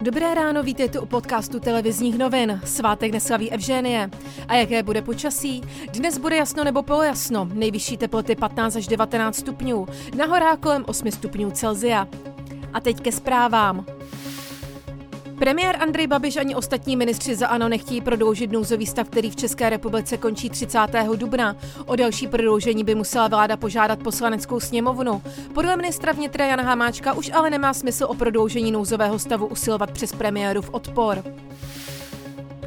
Dobré ráno, vítejte u podcastu televizních novin. Svátek neslaví Evženie. A jaké bude počasí? Dnes bude jasno nebo polojasno. Nejvyšší teploty 15 až 19 stupňů. Na horách kolem 8 stupňů Celzia. A teď ke zprávám. Premiér Andrej Babiš ani ostatní ministři za ANO nechtějí prodloužit nouzový stav, který v České republice končí 30. dubna. O další prodloužení by musela vláda požádat poslaneckou sněmovnu. Podle ministra vnitra Jana Hamáčka už ale nemá smysl o prodloužení nouzového stavu usilovat přes premiérův odpor.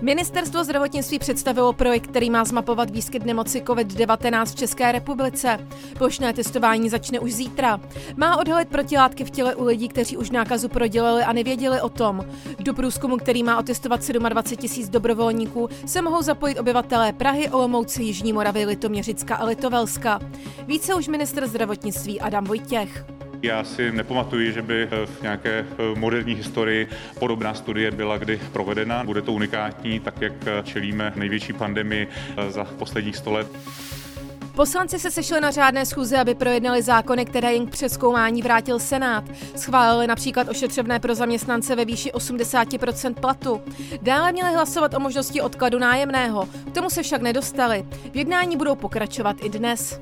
Ministerstvo zdravotnictví představilo projekt, který má zmapovat výskyt nemoci COVID-19 v České republice. Plošné testování začne už zítra. Má odhalit protilátky v těle u lidí, kteří už nákazu prodělali a nevěděli o tom. Do průzkumu, který má otestovat 27 tisíc dobrovolníků, se mohou zapojit obyvatelé Prahy, Olomouci, Jižní Moravy, Litoměřicka a Litovelska. Více už minister zdravotnictví Adam Vojtěch. Já si nepamatuji, že by v nějaké moderní historii podobná studie byla kdy provedena. Bude to unikátní, tak jak čelíme největší pandemii za posledních 100 let. Poslanci se sešli na řádné schůzi, aby projednali zákony, které jim k přeskoumání vrátil Senát. Schválili například ošetřovné pro zaměstnance ve výši 80% platu. Dále měli hlasovat o možnosti odkladu nájemného. K tomu se však nedostali. V jednání budou pokračovat i dnes.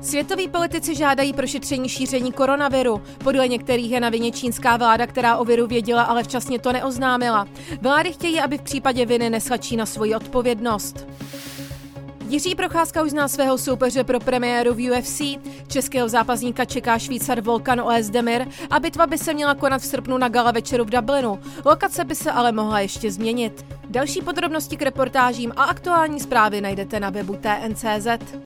Světoví politici žádají prošetření šíření koronaviru. Podle některých je na vině čínská vláda, která o viru věděla, ale včasně to neoznámila. Vlády chtějí, aby v případě viny nesla Čína svoji odpovědnost. Jiří Procházka už zná svého soupeře pro premiéru v UFC. Českého zápasníka čeká Švýcar Volkan Oezdemir a bitva by se měla konat v srpnu na gala večeru v Dublinu. Lokace by se ale mohla ještě změnit. Další podrobnosti k reportážím a aktuální zprávy najdete na webu TNCZ.